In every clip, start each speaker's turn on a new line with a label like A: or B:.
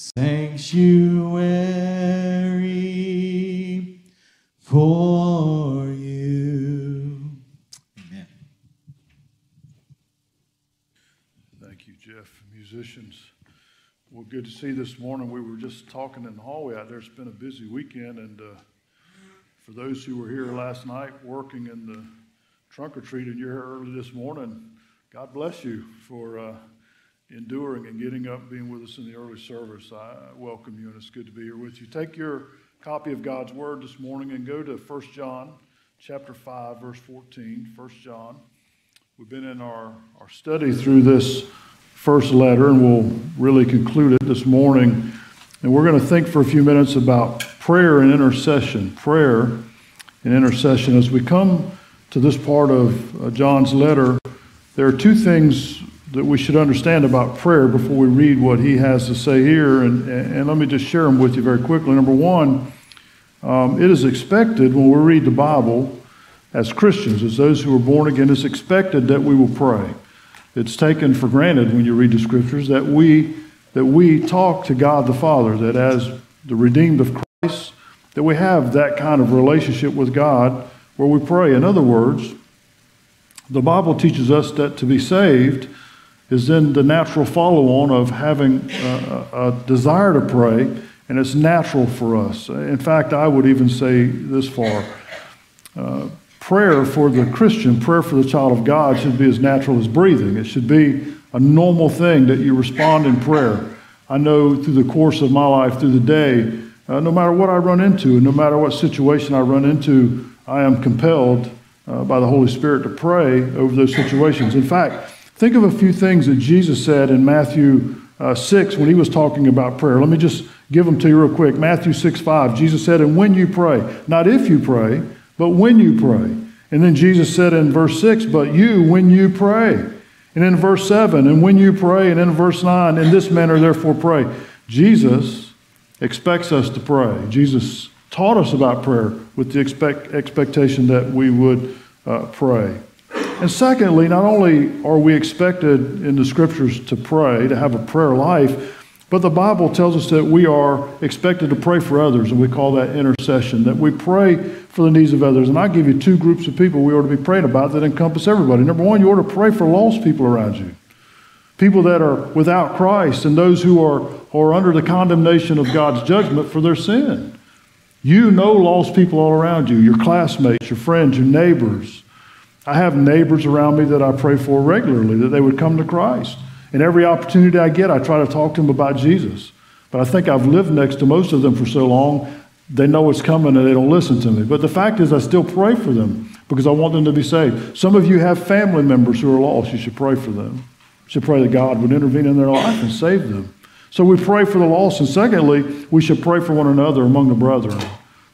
A: sanctuary for you. Amen.
B: Thank you, Jeff. Musicians, well, good to see you this morning. We were just talking in the hallway out there. It's been a busy weekend, and uh, for those who were here last night working in the trunk or treat and you're here early this morning, God bless you for uh, enduring and getting up, being with us in the early service. I welcome you, and it's good to be here with you. Take your copy of God's Word this morning and go to 1 John chapter 5, verse 14. 1 John. We've been in our, our study through this first letter, and we'll really conclude it this morning. And we're going to think for a few minutes about prayer and intercession. Prayer and intercession. As we come to this part of uh, John's letter, there are two things that we should understand about prayer before we read what he has to say here. And, and let me just share them with you very quickly. Number one, um, it is expected when we read the Bible as Christians, as those who are born again, it's expected that we will pray. It's taken for granted when you read the scriptures that we that we talk to God the Father, that as the redeemed of Christ, that we have that kind of relationship with God where we pray. In other words, the Bible teaches us that to be saved is then the natural follow on of having a, a, desire to pray, and it's natural for us. In fact, I would even say this far uh, prayer for the Christian, prayer for the child of God, should be as natural as breathing. It should be a normal thing that you respond in prayer. I know through the course of my life, through the day, uh, no matter what I run into, no matter what situation I run into, I am compelled uh, by the Holy Spirit to pray over those situations. In fact, think of a few things that Jesus said in Matthew uh, 6 when he was talking about prayer. Let me just give them to you real quick. Matthew 6 5, Jesus said, And when you pray, not if you pray, but when you pray. And then Jesus said in verse 6, But you, when you pray. And in verse 7, and when you pray. And in verse 9, in this manner, therefore, pray. Jesus expects us to pray. Jesus taught us about prayer with the expect, expectation that we would uh, pray. And secondly, not only are we expected in the scriptures to pray, to have a prayer life, but the Bible tells us that we are expected to pray for others, and we call that intercession, that we pray for the needs of others. And I give you two groups of people we ought to be praying about that encompass everybody. Number one, you ought to pray for lost people around you, people that are without Christ, and those who are, are under the condemnation of God's judgment for their sin. You know lost people all around you, your classmates, your friends, your neighbors. I have neighbors around me that I pray for regularly that they would come to Christ. And every opportunity I get, I try to talk to them about Jesus. But I think I've lived next to most of them for so long, they know what's coming and they don't listen to me. But the fact is, I still pray for them because I want them to be saved. Some of you have family members who are lost. You should pray for them. You should pray that God would intervene in their life and save them. So we pray for the lost. And secondly, we should pray for one another among the brethren.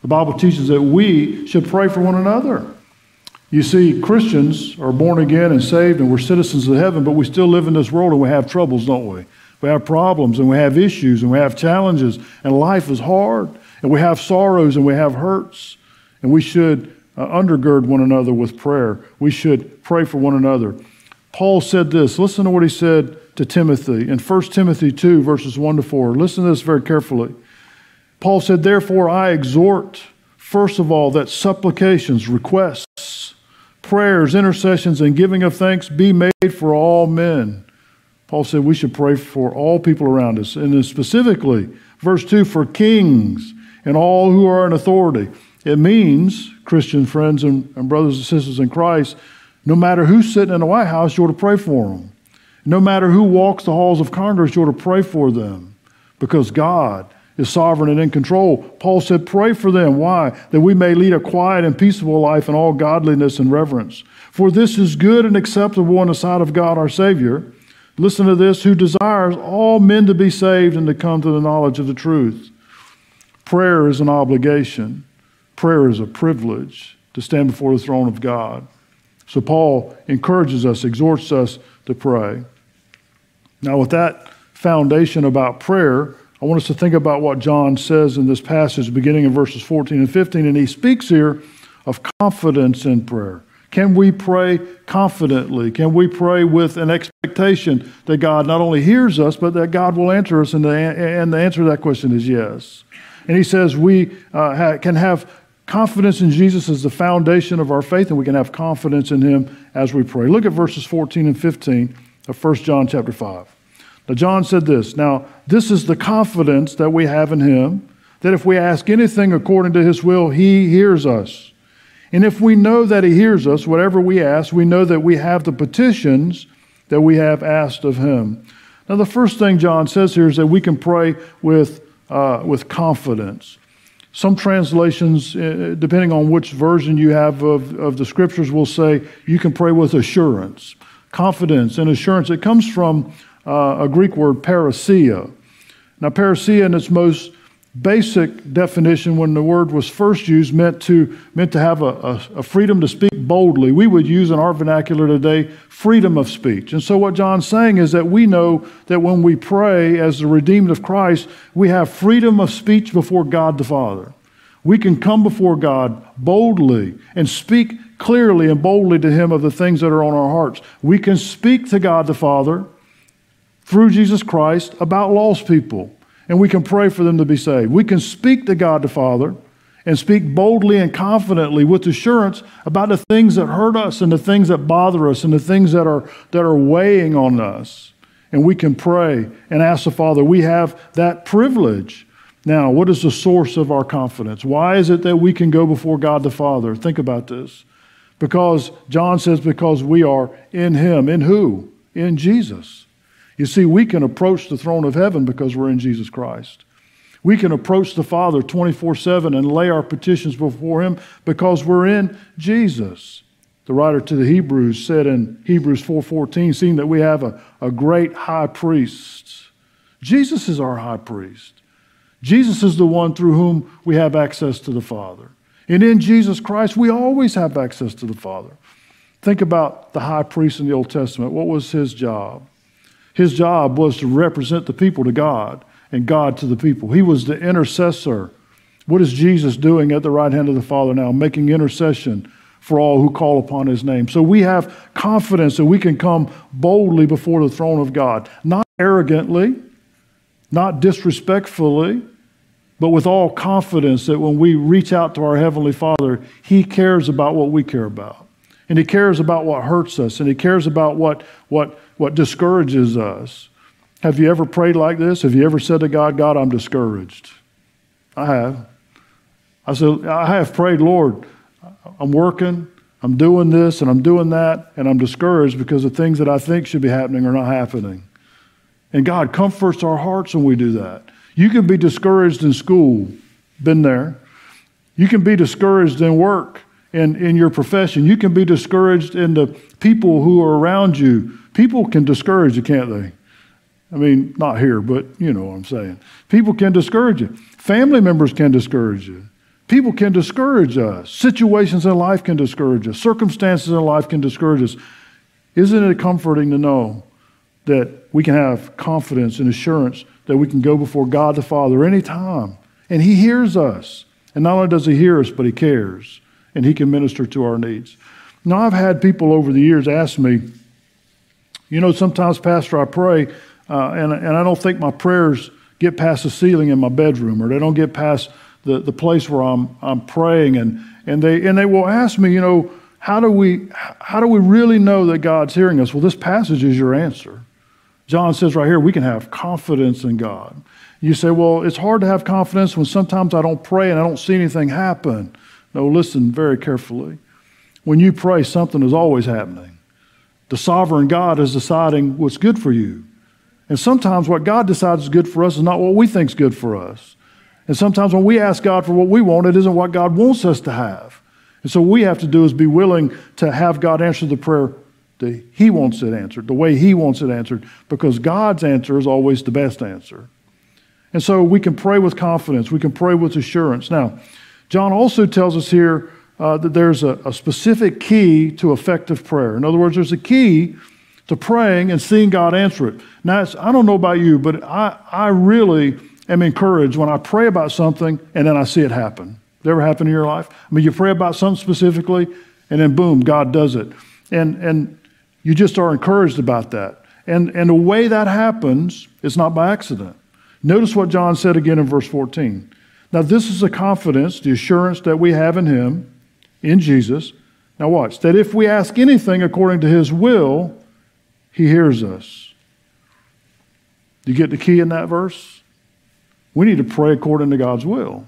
B: The Bible teaches that we should pray for one another. You see, Christians are born again and saved, and we're citizens of heaven, but we still live in this world and we have troubles, don't we? We have problems and we have issues and we have challenges, and life is hard, and we have sorrows and we have hurts, and we should uh, undergird one another with prayer. We should pray for one another. Paul said this. Listen to what he said to Timothy in 1 Timothy 2, verses 1 to 4. Listen to this very carefully. Paul said, Therefore, I exhort, first of all, that supplications, requests, prayers, intercessions, and giving of thanks be made for all men. Paul said we should pray for all people around us. And specifically, verse 2, for kings and all who are in authority. It means, Christian friends and, and brothers and sisters in Christ, no matter who's sitting in the White House, you're to pray for them. No matter who walks the halls of Congress, you're to pray for them because God is sovereign and in control. Paul said, Pray for them. Why? That we may lead a quiet and peaceable life in all godliness and reverence. For this is good and acceptable in the sight of God our Savior. Listen to this, who desires all men to be saved and to come to the knowledge of the truth. Prayer is an obligation, prayer is a privilege to stand before the throne of God. So Paul encourages us, exhorts us to pray. Now, with that foundation about prayer, I want us to think about what John says in this passage, beginning in verses 14 and 15. And he speaks here of confidence in prayer. Can we pray confidently? Can we pray with an expectation that God not only hears us, but that God will answer us? And the, and the answer to that question is yes. And he says we uh, ha- can have confidence in Jesus as the foundation of our faith, and we can have confidence in him as we pray. Look at verses 14 and 15 of 1 John chapter 5. Now, John said this Now, this is the confidence that we have in him, that if we ask anything according to his will, he hears us. And if we know that He hears us, whatever we ask, we know that we have the petitions that we have asked of Him. Now, the first thing John says here is that we can pray with, uh, with confidence. Some translations, uh, depending on which version you have of, of the scriptures, will say you can pray with assurance. Confidence and assurance. It comes from uh, a Greek word, parrhesia. Now, parrhesia in its most basic definition when the word was first used meant to, meant to have a, a, a, freedom to speak boldly. We would use in our vernacular today freedom of speech. And so, what John's saying is that we know that when we pray as the redeemed of Christ, we have freedom of speech before God the Father. We can come before God boldly and speak clearly and boldly to Him of the things that are on our hearts. We can speak to God the Father through Jesus Christ about lost people and we can pray for them to be saved. We can speak to God the Father and speak boldly and confidently with assurance about the things that hurt us and the things that bother us and the things that are, that are weighing on us. And we can pray and ask the Father. We have that privilege. Now, what is the source of our confidence? Why is it that we can go before God the Father? Think about this. Because John says, because we are in Him. In who? In Jesus. You see, we can approach the throne of heaven because we're in Jesus Christ. We can approach the Father 24 7 and lay our petitions before Him because we're in Jesus. The writer to the Hebrews said in Hebrews 4:14, seeing that we have a, a great high priest. Jesus is our high priest. Jesus is the one through whom we have access to the Father. And in Jesus Christ, we always have access to the Father. Think about the high priest in the Old Testament. What was his job? His job was to represent the people to God and God to the people. He was the intercessor. What is Jesus doing at the right hand of the Father now? Making intercession for all who call upon his name. So we have confidence that we can come boldly before the throne of God, not arrogantly, not disrespectfully, but with all confidence that when we reach out to our Heavenly Father, He cares about what we care about. And He cares about what hurts us, and He cares about what, what what discourages us. Have you ever prayed like this? Have you ever said to God, God, I'm discouraged? I have. I said, I have prayed, Lord, I'm working, I'm doing this, and I'm doing that, and I'm discouraged because the things that I think should be happening are not happening. And God comforts our hearts when we do that. You can be discouraged in school, been there. You can be discouraged in work, in, in your profession. You can be discouraged in the people who are around you People can discourage you, can't they? I mean, not here, but you know what I'm saying. People can discourage you. Family members can discourage you. People can discourage us. Situations in life can discourage us. Circumstances in life can discourage us. Isn't it comforting to know that we can have confidence and assurance that we can go before God the Father anytime and He hears us? And not only does He hear us, but He cares and He can minister to our needs. Now, I've had people over the years ask me, you know, sometimes, Pastor, I pray, uh, and, and I don't think my prayers get past the ceiling in my bedroom, or they don't get past the, the place where I'm, I'm praying. And, and, they, and they will ask me, you know, how do, we, how do we really know that God's hearing us? Well, this passage is your answer. John says right here, we can have confidence in God. You say, well, it's hard to have confidence when sometimes I don't pray and I don't see anything happen. No, listen very carefully. When you pray, something is always happening. The sovereign God is deciding what's good for you. And sometimes what God decides is good for us is not what we think is good for us. And sometimes when we ask God for what we want, it isn't what God wants us to have. And so what we have to do is be willing to have God answer the prayer that He wants it answered, the way He wants it answered, because God's answer is always the best answer. And so we can pray with confidence, we can pray with assurance. Now, John also tells us here uh, that there's a, a specific key to effective prayer. In other words, there's a key to praying and seeing God answer it. Now, I don't know about you, but I, I really am encouraged when I pray about something and then I see it happen. Does ever happen in your life? I mean, you pray about something specifically And then boom, God does it. And, and you just are encouraged about that. And, and the way that happens is not by accident. Notice what John said again in verse 14. Now, this is the confidence, the assurance that we have in Him, in Jesus. Now, watch, that if we ask anything according to His will, He hears us. Do you get the key in that verse? We need to pray according to God's will.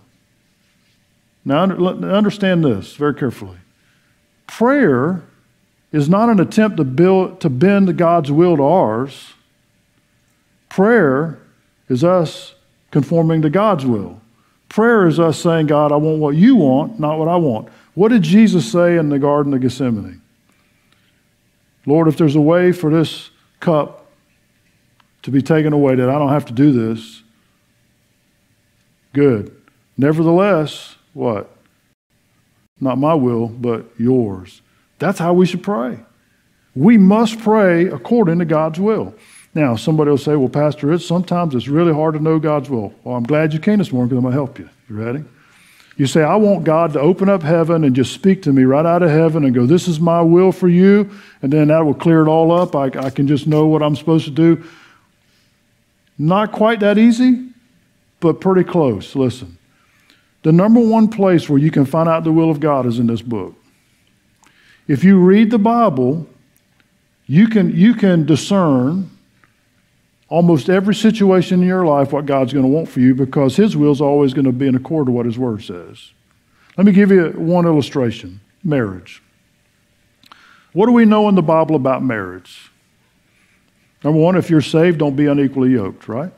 B: Now, understand this very carefully. Prayer is not an attempt to, build, to bend God's will to ours. Prayer is us conforming to God's will. Prayer is us saying, God, I want what you want, not what I want. What did Jesus say in the Garden of Gethsemane? Lord, if there's a way for this cup to be taken away, that I don't have to do this, good. Nevertheless, what? Not my will, but yours. That's how we should pray. We must pray according to God's will. Now, somebody will say, well, Pastor, it's, sometimes it's really hard to know God's will. Well, I'm glad you came this morning because I'm going to help you. You ready? You say, I want God to open up heaven and just speak to me right out of heaven and go, This is my will for you. And then that will clear it all up. I, I can just know what I'm supposed to do. Not quite that easy, but pretty close. Listen. The number one place where you can find out the will of God is in this book. If you read the Bible, you can, you can discern almost every situation in your life what God's going to want for you because His will is always going to be in accord to what His Word says. Let me give you one illustration marriage. What do we know in the Bible about marriage? Number one, if you're saved, don't be unequally yoked, right?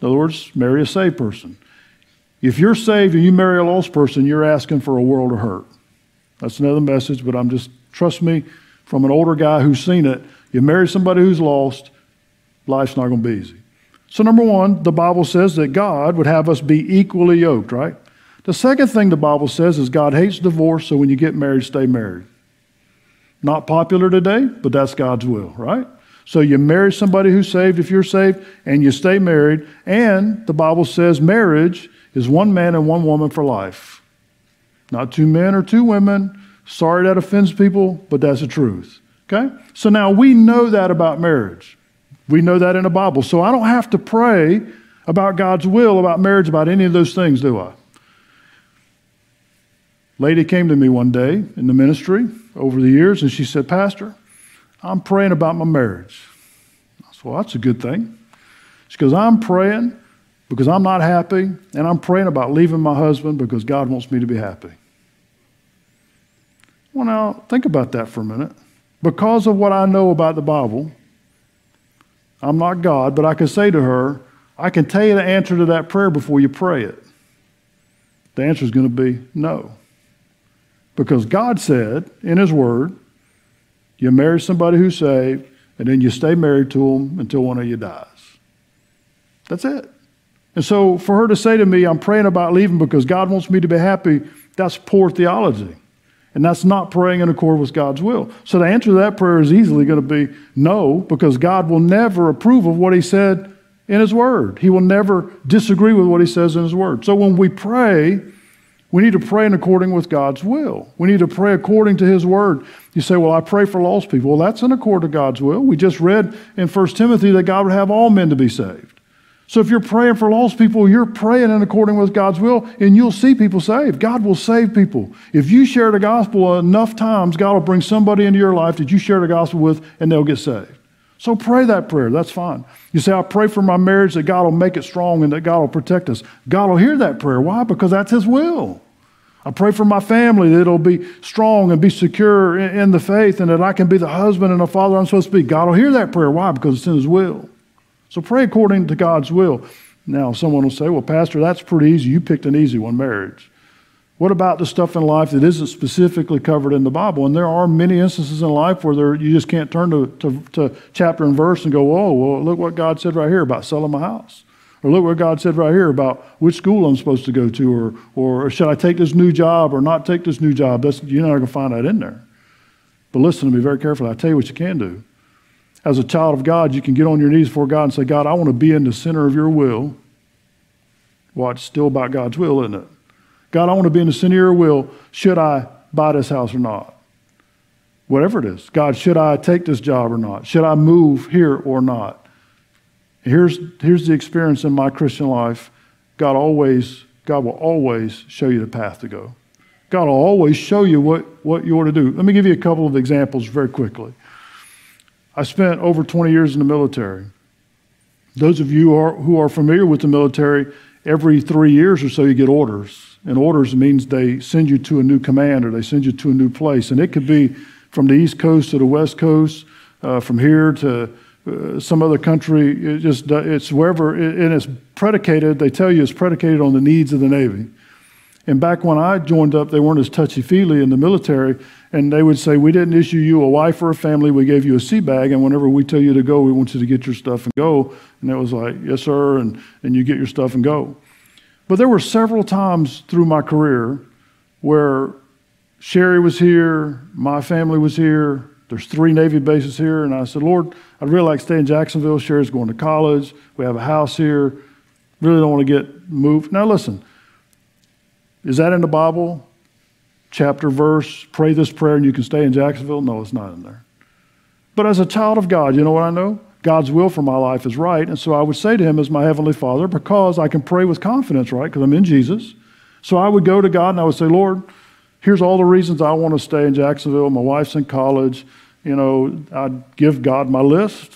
B: In other words, marry a saved person. If you're saved and you marry a lost person, you're asking for a world of hurt. That's another message, but I'm just, trust me, from an older guy who's seen it, you marry somebody who's lost, life's not going to be easy. So, number one, the Bible says that God would have us be equally yoked, right? The second thing the Bible says is God hates divorce, so when you get married, stay married. Not popular today, but that's God's will, right? So you marry somebody who's saved if you're saved, and you stay married. And the Bible says marriage is one man and one woman for life. Not two men or two women. Sorry that offends people, but that's the truth. Okay? So now we know that about marriage. We know that in the Bible. So I don't have to pray about God's will about marriage, about any of those things, do I? Lady came to me one day in the ministry over the years, and she said, Pastor, I'm praying about my marriage. I said, Well, that's a good thing. She goes, I'm praying because I'm not happy, and I'm praying about leaving my husband because God wants me to be happy. Well, now, think about that for a minute. Because of what I know about the Bible, I'm not God, but I can say to her, I can tell you the answer to that prayer before you pray it. The answer is going to be no. Because God said in His Word, you marry somebody who's saved, and then you stay married to them until one of you dies. That's it. And so for her to say to me, I'm praying about leaving because God wants me to be happy, that's poor theology. And that's not praying in accord with God's will. So the answer to that prayer is easily going to be no, because God will never approve of what He said in His Word. He will never disagree with what He says in His Word. So when we pray, we need to pray in according with God's will. We need to pray according to His Word. You say, Well, I pray for lost people. Well, that's in accord to God's will. We just read in 1 Timothy that God would have all men to be saved. So if you're praying for lost people, you're praying in according with God's will, and you'll see people saved. God will save people. If you share the gospel enough times, God will bring somebody into your life that you share the gospel with, and they'll get saved. So pray that prayer. That's fine. You say, I pray for my marriage that God will make it strong and that God will protect us. God will hear that prayer. Why? Because that's His will. I pray for my family that it'll be strong and be secure in, the faith and that I can be the husband and the father I'm supposed to be. God will hear that prayer. Why? Because it's in His will. So pray according to God's will. Now, someone will say, well, Pastor, that's pretty easy. You picked an easy one marriage. What about the stuff in life that isn't specifically covered in the Bible? And there are many instances in life where there, you just can't turn to, to, to chapter and verse and go, oh, well, look what God said right here about selling my house. Or look what God said right here about which school I'm supposed to go to, or, or should I take this new job or not take this new job? That's, you're not going to find that in there. But listen to me very carefully. I tell you what you can do as a child of God, you can get on your knees before God and say, God, I want to be in the center of your will. Watch, well, still about God's will, isn't it? God, I want to be in the center of your will. Should I buy this house or not? whatever it is. God, should I take this job or not? Should I move here or not? Here's, here's the experience in my Christian life. God always, God will always show you the path to go. God will always show you what, what you ought to do. Let me give you a couple of examples very quickly. I spent over 20 years in the military. Those of you who are, who are familiar with the military, every three years or so you get orders. And orders means they send you to a new command or they send you to a new place. And it could be from the East Coast to the West Coast, uh, from here to uh, some other country. It just it's wherever, and it's predicated. They tell you it's predicated on the needs of the Navy. And back when I joined up, they weren't as touchy feely in the military, and they would say, "We didn't issue you a wife or a family. We gave you a sea bag, and whenever we tell you to go, we want you to get your stuff and go." And it was like, "Yes, sir," and and you get your stuff and go. But there were several times through my career where Sherry was here, my family was here. There's three Navy bases here, and I said, Lord, I'd really like to stay in Jacksonville. Sherry's going to college. We have a house here. Really don't want to get moved. Now, listen, is that in the Bible? Chapter, verse, pray this prayer and you can stay in Jacksonville? No, it's not in there. But as a child of God, you know what I know? God's will for my life is right. And so I would say to him as my heavenly father, because I can pray with confidence, right? Because I'm in Jesus. So I would go to God and I would say, Lord, here's all the reasons I want to stay in Jacksonville. My wife's in college. You know, I'd give God my list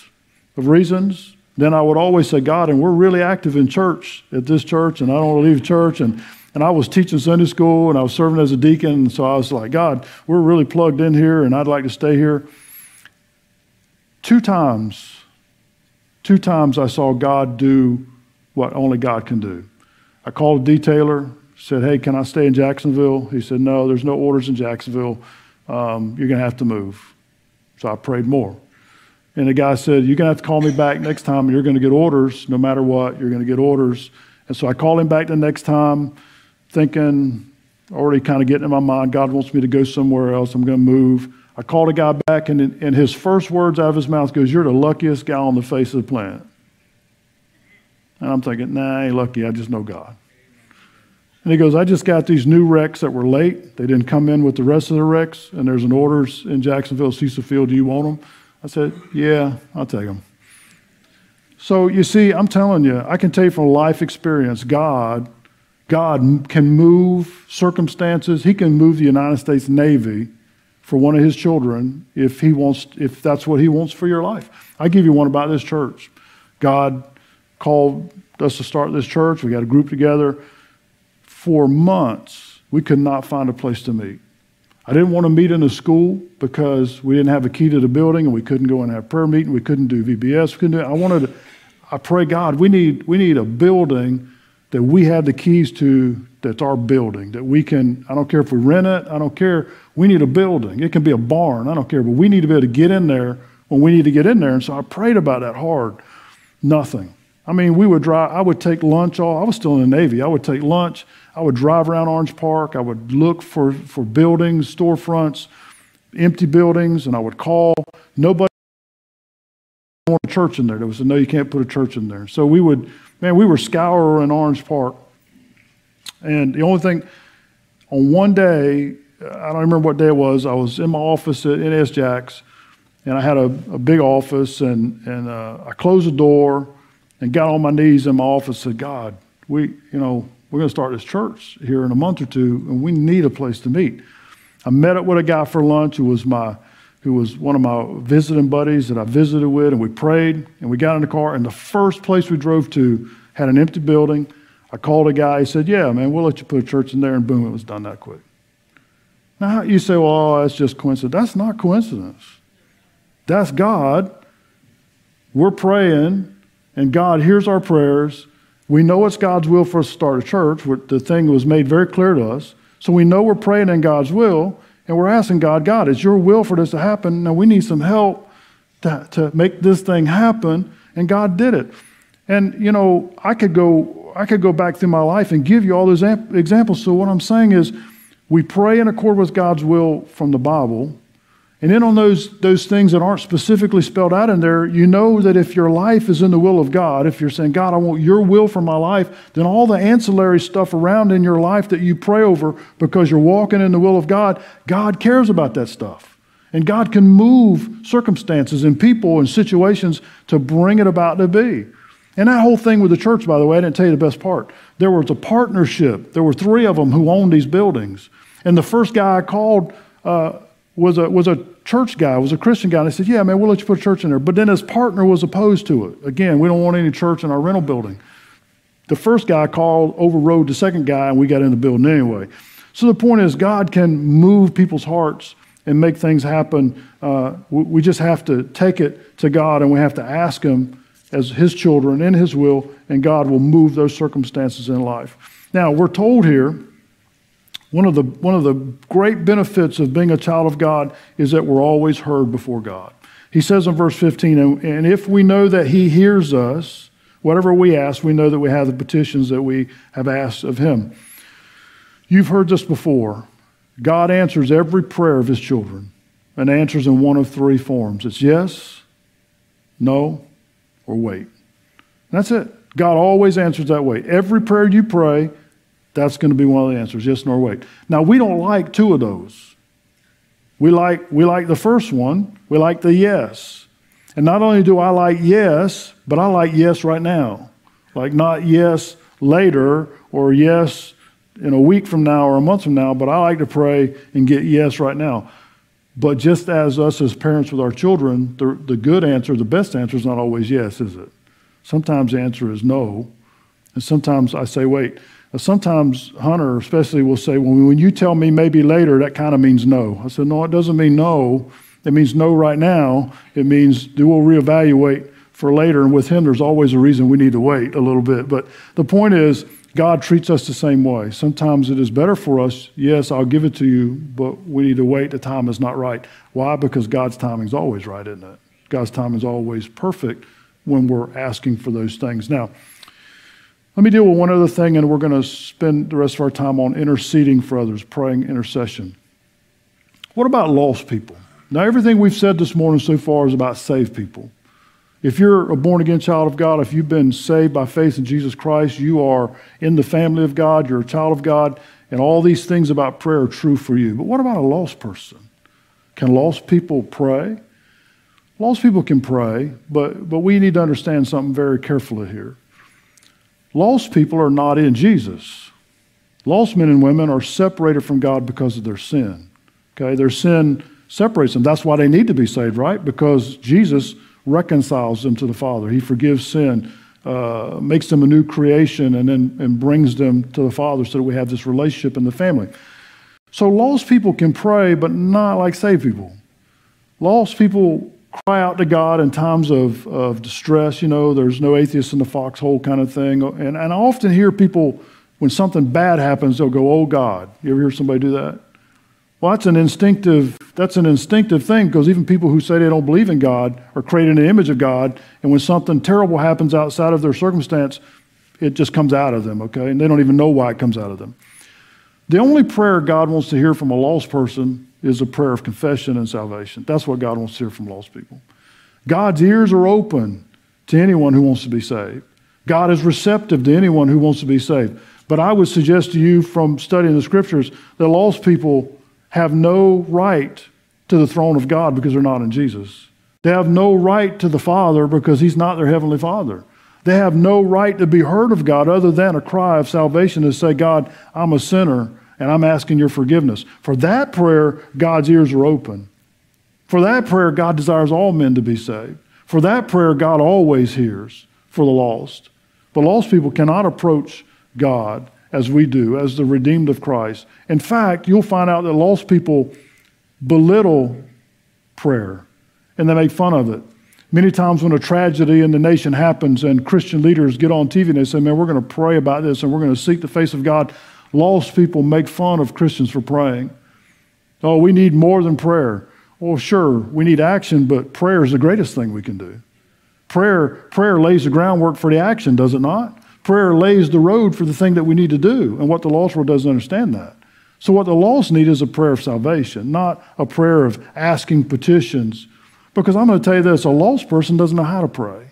B: of reasons. Then I would always say, God, and we're really active in church at this church, and I don't want to leave church. And, and I was teaching Sunday school and I was serving as a deacon. And so I was like, God, we're really plugged in here, and I'd like to stay here. Two times Two times I saw God do what only God can do. I called a detailer, said, Hey, can I stay in Jacksonville? He said, No, there's no orders in Jacksonville. Um, you're going to have to move. So I prayed more. And the guy said, You're going to have to call me back next time, you're going to get orders no matter what. You're going to get orders. And so I called him back the next time, thinking, already kind of getting in my mind, God wants me to go somewhere else. I'm going to move. I called a guy back, and, and his first words out of his mouth goes, You're the luckiest guy on the face of the planet. And I'm thinking, Nah, I ain't lucky. I just know God. And he goes, I just got these new reqs that were late. They didn't come in with the rest of the reqs, and there's an orders in Jacksonville, Cecil Field. Do you want them? I said, Yeah, I'll take them. So you see, I'm telling you, I can tell you from life experience, God, God can move circumstances. He can move the United States Navy for one of his children if he wants if that's what he wants for your life. I give you one about this church. God called us to start this church. We got a group together. For months, we could not find a place to meet. I didn't want to meet in a school because we didn't have a key to the building and we couldn't go and have prayer meeting. We couldn't do VBS. We couldn't do, I wanted to, I pray God, we need, we need a building that we have the keys to that's our building, that we can, I don't care if we rent it, I don't care, we need a building. It can be a barn, I don't care, but we need to be able to get in there when we need to get in there. And so I prayed about that hard. Nothing. I mean, we would drive, I would take lunch all, I was still in the Navy, I would take lunch, I would drive around Orange Park, I would look for, for buildings, storefronts, empty buildings, and I would call. Nobody wanted a church in there. There was a no, you can't put a church in there. So we would, man, we were scouring Orange Park and the only thing, on one day, I don't remember what day it was, I was in my office at NS Jax, and I had a, a big office, and, and uh, I closed the door and got on my knees in my office and said, God, we, you know, we're going to start this church here in a month or two, and we need a place to meet. I met up with a guy for lunch who was my who was one of my visiting buddies that I visited with, and we prayed, and we got in the car, and the first place we drove to had an empty building. I called a guy, he said, Yeah, man, we'll let you put a church in there, and boom, it was done that quick. Now, you say, Well, oh, that's just coincidence. That's not coincidence. That's God. We're praying, and God hears our prayers. We know it's God's will for us to start a church. The thing was made very clear to us. So we know we're praying in God's will, and we're asking God, God, is your will for this to happen. Now we need some help to, to make this thing happen, and God did it. And, you know, I could go I could go back through my life and give you all those examples. So, what I'm saying is, we pray in accord with God's will from the Bible. And then on those, those things that aren't specifically spelled out in there, you know that if your life is in the will of God, if you're saying, God, I want your will for my life, then all the ancillary stuff around in your life that you pray over because you're walking in the will of God, God cares about that stuff. And God can move circumstances and people and situations to bring it about to be. And that whole thing with the church, by the way, I didn't tell you the best part. There was a partnership. There were three of them who owned these buildings. And the first guy I called uh, was, a, was a church guy, was a Christian guy. And I said, Yeah, man, we'll let you put a church in there. But then his partner was opposed to it. Again, we don't want any church in our rental building. The first guy called, overrode the second guy, and we got in the building anyway. So the point is, God can move people's hearts and make things happen. Uh, we, we just have to take it to God and we have to ask Him as His children in His will, and God will move those circumstances in life. Now, we're told here one of, the, one of the great benefits of being a child of God is that we're always heard before God. He says in verse 15, and, and if we know that He hears us, whatever we ask, we know that we have the petitions that we have asked of Him. You've heard this before. God answers every prayer of His children and answers in one of three forms it's yes, no, or wait. That's it. God always answers that way. Every prayer you pray, that's going to be one of the answers yes, nor wait. Now, we don't like two of those. We like, we like the first one, we like the yes. And not only do I like yes, but I like yes right now. Like not yes later or yes in a week from now or a month from now, but I like to pray and get yes right now. But just as us as parents with our children, the, the good answer, the best answer is not always yes, is it? Sometimes the answer is no. And sometimes I say, wait, sometimes Hunter, especially, will say, well, when you tell me maybe later, that kind of means no. I said, no, it doesn't mean no. It means no right now. It means we'll reevaluate for later. And with him, there's always a reason we need to wait a little bit. But the point is, God treats us the same way. Sometimes it is better for us, yes, I'll give it to you, but we need to wait. The time is not right. Why? Because God's timing is always right, isn't it? God's timing is always perfect when we're asking for those things. Now, let me deal with one other thing, and we're going to spend the rest of our time on interceding for others, praying intercession. What about lost people? Now, everything we've said this morning so far is about saved people. If you're a born again child of God, if you've been saved by faith in Jesus Christ, you are in the family of God, you're a child of God, and all these things about prayer are true for you. But what about a lost person? Can lost people pray? Lost people can pray, but, but we need to understand something very carefully here. Lost people are not in Jesus. Lost men and women are separated from God because of their sin. Okay, their sin separates them. That's why they need to be saved, right? Because Jesus reconciles them to the Father. He forgives sin, uh, makes them a new creation, and then and brings them to the Father so that we have this relationship in the family. So lost people can pray, but not like saved people. Lost people cry out to God in times of, of distress. You know, there's no atheist in the foxhole kind of thing. And, and I often hear people, when something bad happens, they'll go, Oh God. You ever hear somebody do that? Well, that's an instinctive, that's an instinctive thing because even people who say they don't believe in God are created in the image of God. And when something terrible happens outside of their circumstance, it just comes out of them, okay? And they don't even know why it comes out of them. The only prayer God wants to hear from a lost person is a prayer of confession and salvation. That's what God wants to hear from lost people. God's ears are open to anyone who wants to be saved. God is receptive to anyone who wants to be saved. But I would suggest to you from studying the scriptures that lost people have no right to the throne of God because they're not in Jesus. They have no right to the Father because He's not their Heavenly Father. They have no right to be heard of God other than a cry of salvation to say, God, I'm a sinner and I'm asking your forgiveness. For that prayer, God's ears are open. For that prayer, God desires all men to be saved. For that prayer, God always hears for the lost. But lost people cannot approach God as we do, as the redeemed of Christ. In fact, you'll find out that lost people belittle prayer and they make fun of it. Many times when a tragedy in the nation happens and Christian leaders get on TV and they say, Man, we're going to pray about this and we're going to seek the face of God, Lost people make fun of Christians for praying. Oh, we need more than prayer. Well, sure, we need action, but prayer is the greatest thing we can do. Prayer, prayer lays the groundwork for the action, does it not? Prayer lays the road for the thing that we need to do, and what the lost world doesn't understand that. So, what the lost need is a prayer of salvation, not a prayer of asking petitions. Because I'm going to tell you this a lost person doesn't know how to pray.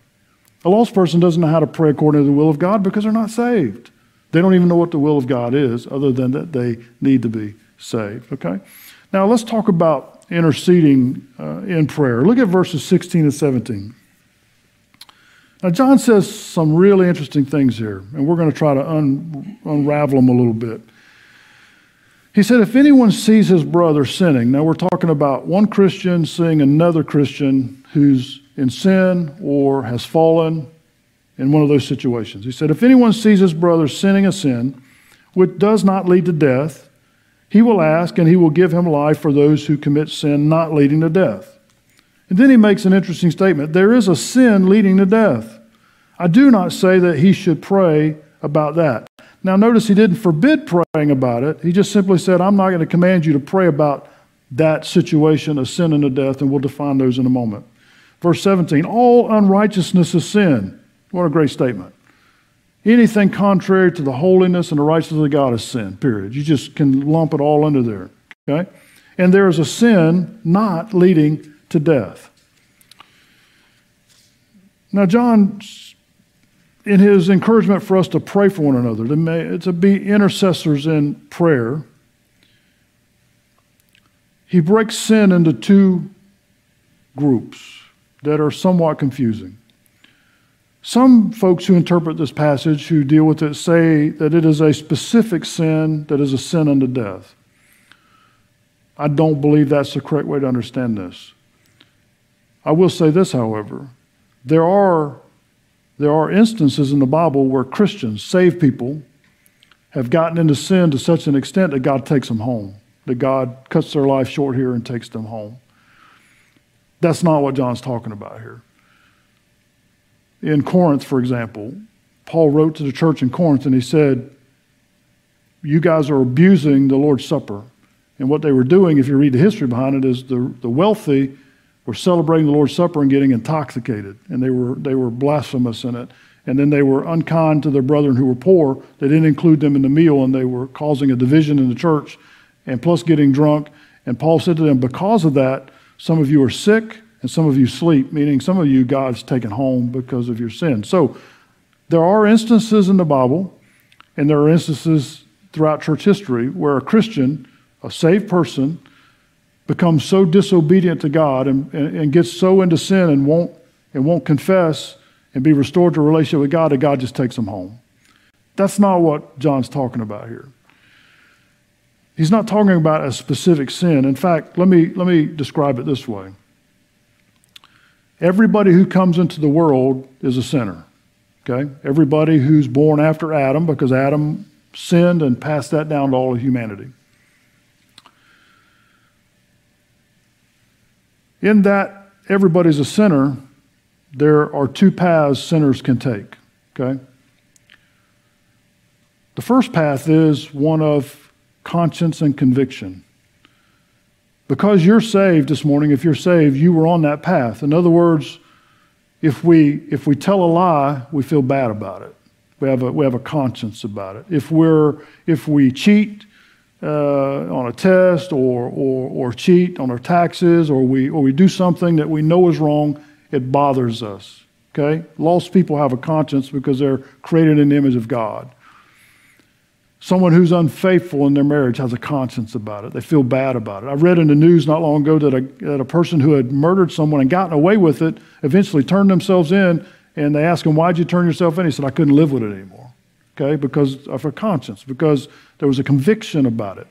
B: A lost person doesn't know how to pray according to the will of God because they're not saved. They don't even know what the will of God is, other than that they need to be saved. Okay? Now let's talk about interceding uh, in prayer. Look at verses 16 and 17. Now, John says some really interesting things here, and we're going to try to un- unravel them a little bit. He said, If anyone sees his brother sinning, now we're talking about one Christian seeing another Christian who's in sin or has fallen in one of those situations. He said, If anyone sees his brother sinning a sin which does not lead to death, he will ask and he will give him life for those who commit sin not leading to death. And then he makes an interesting statement there is a sin leading to death. I do not say that he should pray about that. Now, notice he didn't forbid praying about it. He just simply said, I'm not going to command you to pray about that situation of sin and of death, and we'll define those in a moment. Verse 17 All unrighteousness is sin. What a great statement. Anything contrary to the holiness and the righteousness of God is sin, period. You just can lump it all under there, okay? And there is a sin not leading to death. Now, John in his encouragement for us to pray for one another, to, may, to be intercessors in prayer, he breaks sin into two groups that are somewhat confusing. Some folks who interpret this passage, who deal with it, say that it is a specific sin that is a sin unto death. I don't believe that's the correct way to understand this. I will say this, however there are there are instances in the Bible where Christians, saved people, have gotten into sin to such an extent that God takes them home, that God cuts their life short here and takes them home. That's not what John's talking about here. In Corinth, for example, Paul wrote to the church in Corinth and he said, You guys are abusing the Lord's Supper. And what they were doing, if you read the history behind it, is the, the wealthy were celebrating the Lord's Supper and getting intoxicated, and they were, they were blasphemous in it. And then they were unkind to their brethren who were poor. They didn't include them in the meal, and they were causing a division in the church, and plus getting drunk. And Paul said to them, Because of that, some of you are sick and some of you sleep, meaning some of you God's taken home because of your sin. So there are instances in the Bible, and there are instances throughout church history where a Christian, a saved person, becomes so disobedient to God and, and, and, gets so into sin and won't, and won't confess and be restored to a relationship with God that God just takes them home. That's not what John's talking about here. He's not talking about a specific sin. In fact, let me, let me describe it this way Everybody who comes into the world is a sinner. Okay? Everybody who's born after Adam, because Adam sinned and passed that down to all of humanity. In that everybody's a sinner, there are two paths sinners can take, okay? The first path is one of conscience and conviction. Because you're saved this morning, if you're saved, you were on that path. In other words, if we, if we tell a lie, we feel bad about it. We have a, we have a conscience about it. If, we're, if we cheat, uh, on a test or, or, or cheat on our taxes or we, or we do something that we know is wrong, it bothers us. Okay? Lost people have a conscience because they're created in the image of God. Someone who's unfaithful in their marriage has a conscience about it. They feel bad about it. I read in the news not long ago that a, that a person who had murdered someone and gotten away with it eventually turned themselves in and they asked him, Why'd you turn yourself in? He said, I couldn't live with it anymore. Okay? Because of a conscience, because there was a conviction about it.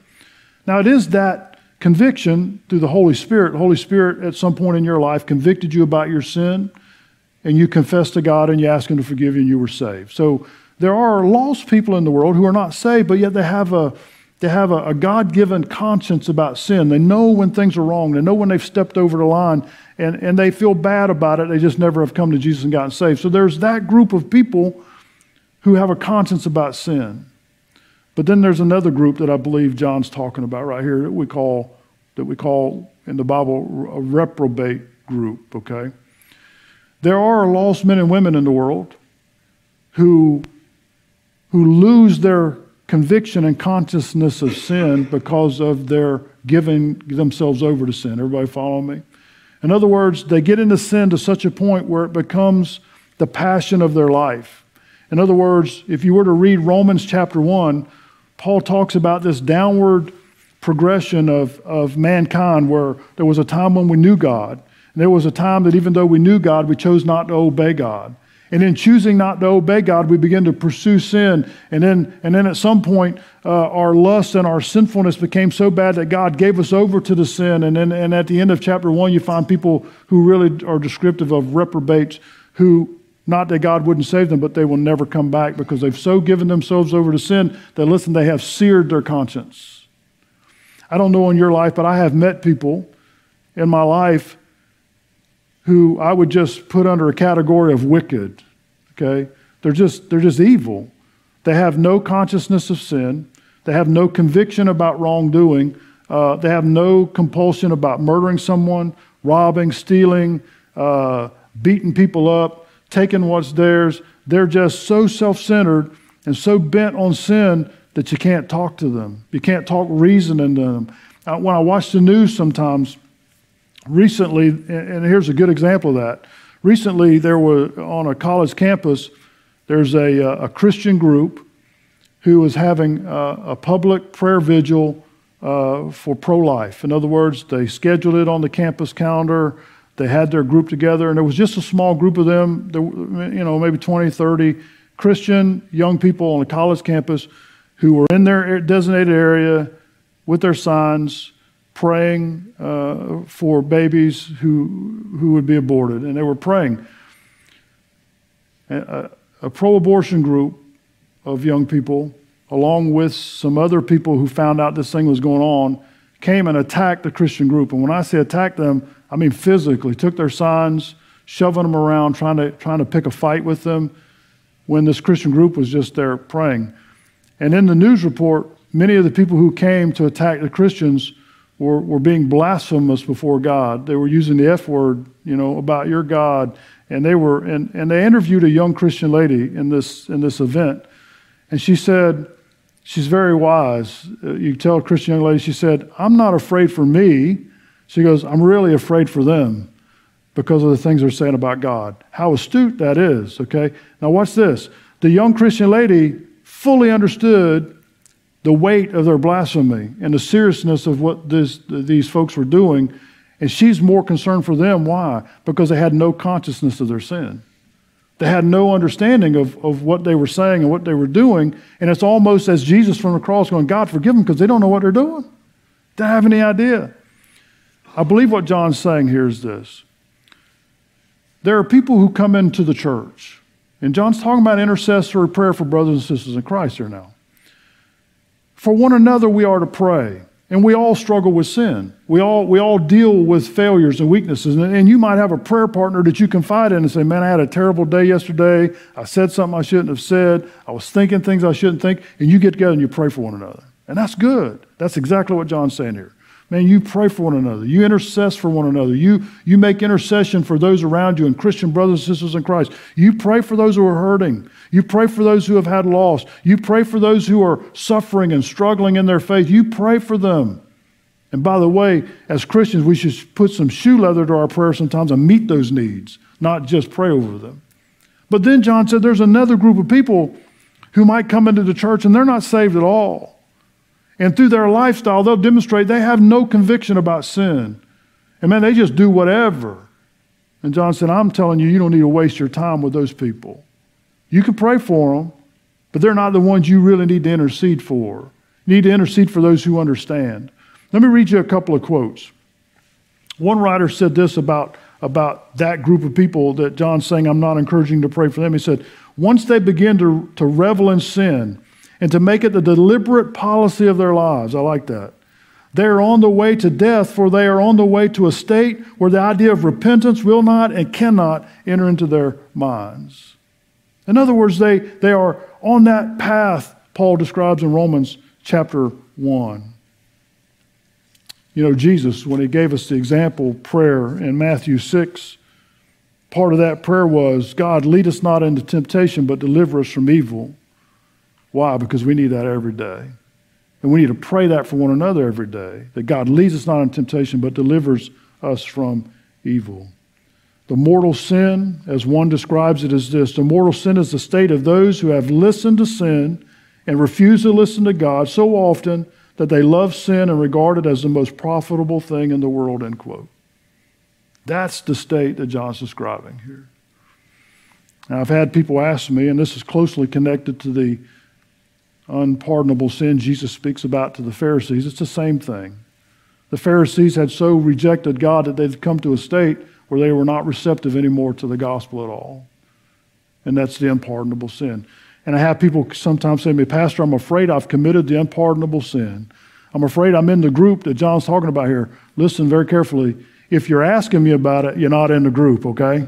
B: Now, it is that conviction through the Holy Spirit. The Holy Spirit, at some point in your life, convicted you about your sin, and you confessed to God and you asked Him to forgive you, and you were saved. So, there are lost people in the world who are not saved, but yet they have a they have a, a God given conscience about sin. They know when things are wrong. They know when they've stepped over the line and, and they feel bad about it. They just never have come to Jesus and gotten saved. So there's that group of people who have a conscience about sin. But then there's another group that I believe John's talking about right here that we call that we call in the Bible a reprobate group, okay? There are lost men and women in the world who who lose their conviction and consciousness of sin because of their giving themselves over to sin. Everybody follow me? In other words, they get into sin to such a point where it becomes the passion of their life. In other words, if you were to read Romans chapter 1, Paul talks about this downward progression of, of mankind where there was a time when we knew God. And there was a time that even though we knew God, we chose not to obey God. And in choosing not to obey God, we begin to pursue sin. And then, and then at some point, uh, our lust and our sinfulness became so bad that God gave us over to the sin. And then and at the end of chapter one, you find people who really are descriptive of reprobates who, not that God wouldn't save them, but they will never come back because they've so given themselves over to sin that, listen, they have seared their conscience. I don't know in your life, but I have met people in my life who I would just put under a category of wicked. Okay? They're just, they're just evil. They have no consciousness of sin. They have no conviction about wrongdoing. Uh, they have no compulsion about murdering someone, robbing, stealing, uh, beating people up, taking what's theirs. They're just so self centered and so bent on sin that you can't talk to them. You can't talk reason into them. Uh, when I watch the news sometimes, recently, and here's a good example of that. Recently, there was on a college campus, there's a, uh, a Christian group who was having a, a public prayer vigil uh, for pro life. In other words, they scheduled it on the campus calendar. They had their group together, and it was just a small group of them, you know, maybe 20, 30 Christian young people on a college campus who were in their designated area with their signs praying uh, for babies who, who would be aborted. And they were praying. A, a pro abortion group of young people, along with some other people who found out this thing was going on, came and attacked the Christian group. And when I say attack them, I mean physically, took their signs, shoving them around, trying to, trying to pick a fight with them when this Christian group was just there praying. And in the news report, many of the people who came to attack the Christians were, were being blasphemous before God. They were using the F word, you know, about your God. And they were, and, and they interviewed a young Christian lady in this, in this event. And she said, she's very wise. Uh, you tell a Christian young lady, she said, I'm not afraid for me. She goes, I'm really afraid for them because of the things they're saying about God. How astute that is, okay? Now, watch this. The young Christian lady fully understood the weight of their blasphemy and the seriousness of what this, these folks were doing. And she's more concerned for them. Why? Because they had no consciousness of their sin. They had no understanding of, of what they were saying and what they were doing. And it's almost as Jesus from the cross going, God, forgive them because they don't know what they're doing. They have any idea. I believe what John's saying here is this there are people who come into the church, and John's talking about intercessory prayer for brothers and sisters in Christ here now. For one another, we are to pray. And we all struggle with sin. We all, we all deal with failures and weaknesses. And, and, you might have a prayer partner that you confide in and say, Man, I had a terrible day yesterday. I said something I shouldn't have said. I was thinking things I shouldn't think. And you get together and you pray for one another. And that's good. That's exactly what John's saying here. Man, you pray for one another. You intercess for one another. You, you make intercession for those around you and Christian brothers and sisters in Christ. You pray for those who are hurting. You pray for those who have had loss. You pray for those who are suffering and struggling in their faith. You pray for them. And by the way, as Christians, we should put some shoe leather to our prayers sometimes and meet those needs, not just pray over them. But then John said there's another group of people who might come into the church and they're not saved at all. And through their lifestyle, they'll demonstrate they have no conviction about sin. And man, they just do whatever. And John said, I'm telling you, you don't need to waste your time with those people. You can pray for them, but they're not the ones you really need to intercede for. You need to intercede for those who understand. Let me read you a couple of quotes. One writer said this about, about that group of people that John's saying, I'm not encouraging to pray for them. He said, Once they begin to, to revel in sin, and to make it the deliberate policy of their lives. I like that. They are on the way to death, for they are on the way to a state where the idea of repentance will not and cannot enter into their minds. In other words, they, they are on that path Paul describes in Romans chapter 1. You know, Jesus, when he gave us the example prayer in Matthew 6, part of that prayer was God, lead us not into temptation, but deliver us from evil. Why? Because we need that every day. And we need to pray that for one another every day that God leads us not in temptation, but delivers us from evil. The mortal sin, as one describes it, is this the mortal sin is the state of those who have listened to sin and refuse to listen to God so often that they love sin and regard it as the most profitable thing in the world, end quote. That's the state that John's describing here. Now, I've had people ask me, and this is closely connected to the unpardonable sin Jesus speaks about to the Pharisees. It's the same thing. The Pharisees had so rejected God that they'd come to a state where they were not receptive anymore to the gospel at all. And that's the unpardonable sin. And I have people sometimes say to me, Pastor, I'm afraid I've committed the unpardonable sin. I'm afraid I'm in the group that John's talking about here. Listen very carefully. If you're asking me about it, you're not in the group, okay?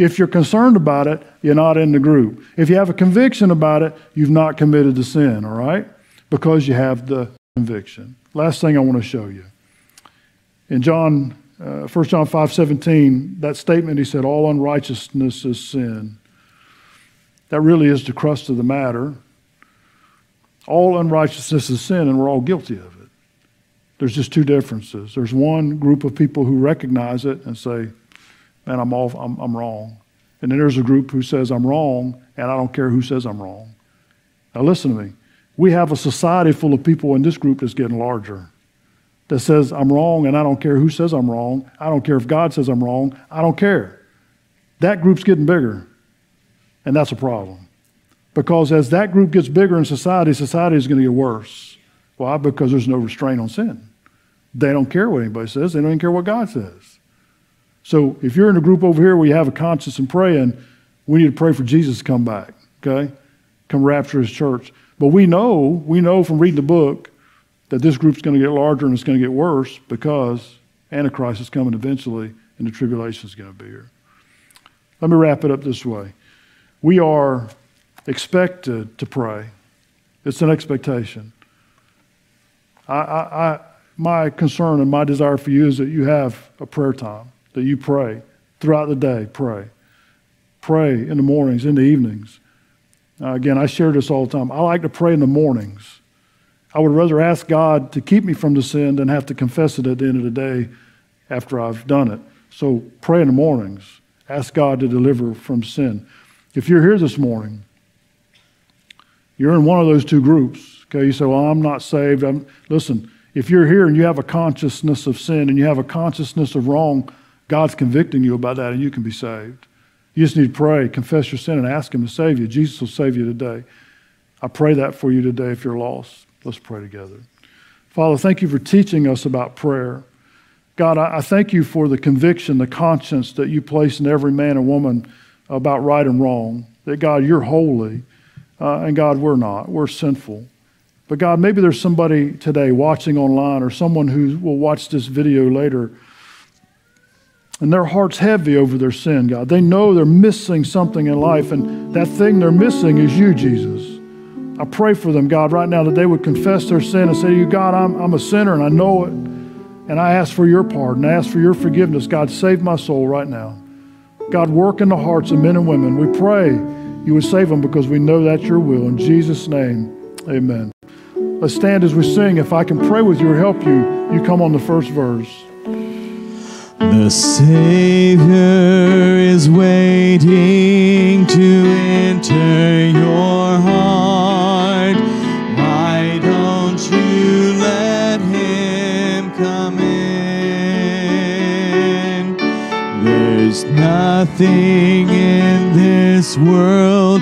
B: If you're concerned about it, you're not in the group. If you have a conviction about it, you've not committed the sin, all right? Because you have the conviction. Last thing I want to show you. In John, uh, 1 John 5 17, that statement, he said, All unrighteousness is sin. That really is the crust of the matter. All unrighteousness is sin, and we're all guilty of it. There's just two differences. There's one group of people who recognize it and say, Man, I'm, I'm, I'm wrong. And then there's a group who says, I'm wrong, and I don't care who says I'm wrong. Now, listen to me. We have a society full of people in this group that's getting larger that says, I'm wrong, and I don't care who says I'm wrong. I don't care if God says I'm wrong. I don't care. That group's getting bigger. And that's a problem. Because as that group gets bigger in society, society is going to get worse. Why? Because there's no restraint on sin. They don't care what anybody says, they don't even care what God says. So if you're in a group over here where you have a conscience and praying, we need to pray for Jesus to come back, okay? Come rapture his church. But we know, we know from reading the book that this group's going to get larger and it's going to get worse because Antichrist is coming eventually and the tribulation is going to be here. Let me wrap it up this way. We are expected to pray. It's an expectation. I, I, I, my concern and my desire for you is that you have a prayer time, that you pray throughout the day. Pray. Pray in the mornings, in the evenings. Again, I share this all the time. I like to pray in the mornings. I would rather ask God to keep me from the sin than have to confess it at the end of the day after I've done it. So pray in the mornings. Ask God to deliver from sin. If you're here this morning, you're in one of those two groups. Okay, you say, Well, I'm not saved. I'm, listen, if you're here and you have a consciousness of sin and you have a consciousness of wrong, God's convicting you about that and you can be saved. You just need to pray, confess your sin, and ask Him to save you. Jesus will save you today. I pray that for you today if you're lost. Let's pray together. Father, thank you for teaching us about prayer. God, I, thank you for the conviction, the conscience that you place in every man and woman about right and wrong. That God, you're holy, uh, and God, we're not. We're sinful. But God, maybe there's somebody today watching online or someone who will watch this video later and their heart's heavy over their sin, God. They know they're missing something in life, and that thing they're missing is you, Jesus. I pray for them, God, right now that they would confess their sin and say to you, God, I'm, I'm a sinner and I know it. And I ask for your pardon. I ask for your forgiveness. God, save my soul right now. God, work in the hearts of men and women. We pray you would save them because we know that's your will. In Jesus' name, amen. Let's stand as we sing. If I can pray with you or help you, you come on the first verse.
A: The Savior is waiting to enter your heart. Why don't you let him come in? There's nothing in this world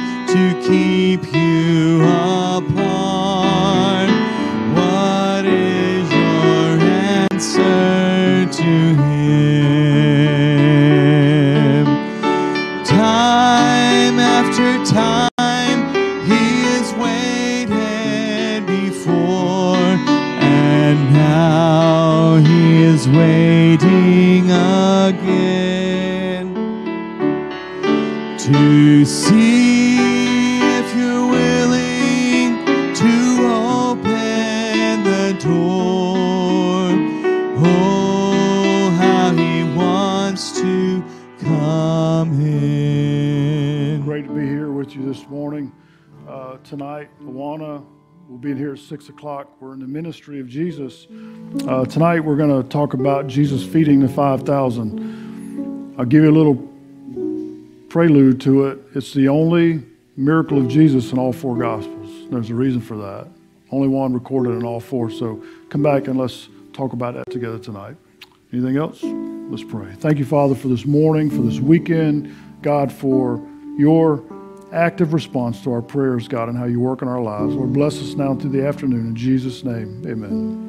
A: is waiting again to see if you're willing to open the door. Oh, how he wants to come in.
B: Great to be here with you this morning. Uh, tonight, Awana will be here at 6 o'clock. We're in the ministry of Jesus. Uh, tonight, we're going to talk about Jesus feeding the 5,000. I'll give you a little prelude to it. It's the only miracle of Jesus in all four Gospels. There's a reason for that. Only one recorded in all four. So come back and let's talk about that together tonight. Anything else? Let's pray. Thank you, Father, for this morning, for this weekend. God, for your active response to our prayers, God, and how you work in our lives. Lord, bless us now through the afternoon. In Jesus' name, amen.